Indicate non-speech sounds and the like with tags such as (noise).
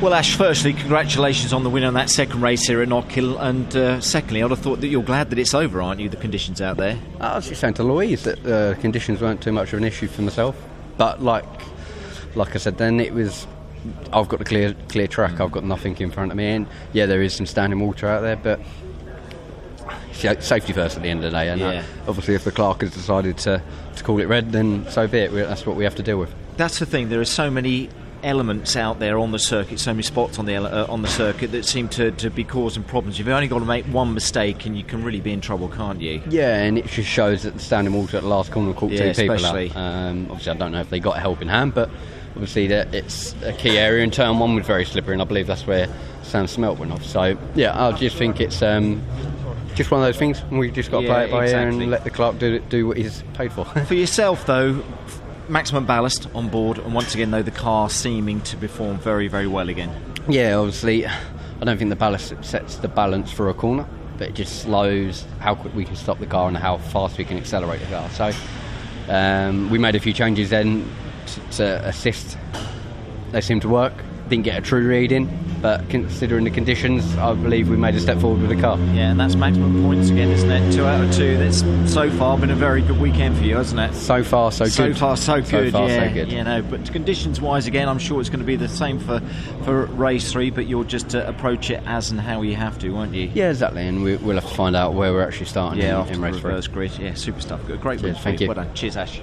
Well, Ash, firstly, congratulations on the win on that second race here at Knockhill. And uh, secondly, I'd have thought that you're glad that it's over, aren't you, the conditions out there? I was just saying to Louise that the uh, conditions weren't too much of an issue for myself. But like, like I said, then it was. I've got the clear clear track. I've got nothing in front of me, and yeah, there is some standing water out there, but safety first at the end of the day. And uh, Yeah. obviously, if the clerk has decided to, to call it red, then so be it. That's what we have to deal with. That's the thing. There are so many elements out there on the circuit, so many spots on the uh, on the circuit that seem to, to be causing problems. You've only got to make one mistake, and you can really be in trouble, can't you? Yeah, and it just shows that the standing water at the last corner caught Yeah, two people especially. out. Um, obviously, I don't know if they got help in hand, but obviously that it's a key area. And turn one was very slippery, and I believe that's where Sam Smelt went off. So yeah, I just think it's um, just one of those things. We've just got to Yeah, play it by ear and let the clerk do do what he's paid for. (laughs) For yourself, though, maximum ballast on board, and once again, though, the car seeming to perform very, very well again. Yeah, obviously, I don't think the ballast sets the balance for a corner, but it just slows how quick we can stop the car and how fast we can accelerate the car. So um, we made a few changes then to, to assist. They seem to work. Didn't get a true reading, but considering the conditions, I believe we made a step forward with the car. Yeah, and that's maximum points again, isn't it? Two out of two. That's so far been a very good weekend for you, hasn't it? So far, so, so good. So far so good. far, yeah, so good. You know, but conditions wise, again, I'm sure it's going to be the same for for race three. But you'll just uh, approach it as and how you have to, won't you? Yeah, exactly, and we, we'll have to find out where we're actually starting Yeah, in, after in race three. reverse grid. Yeah, super stuff. Good, great Cheers, thank you. Well done. Cheers, Ash.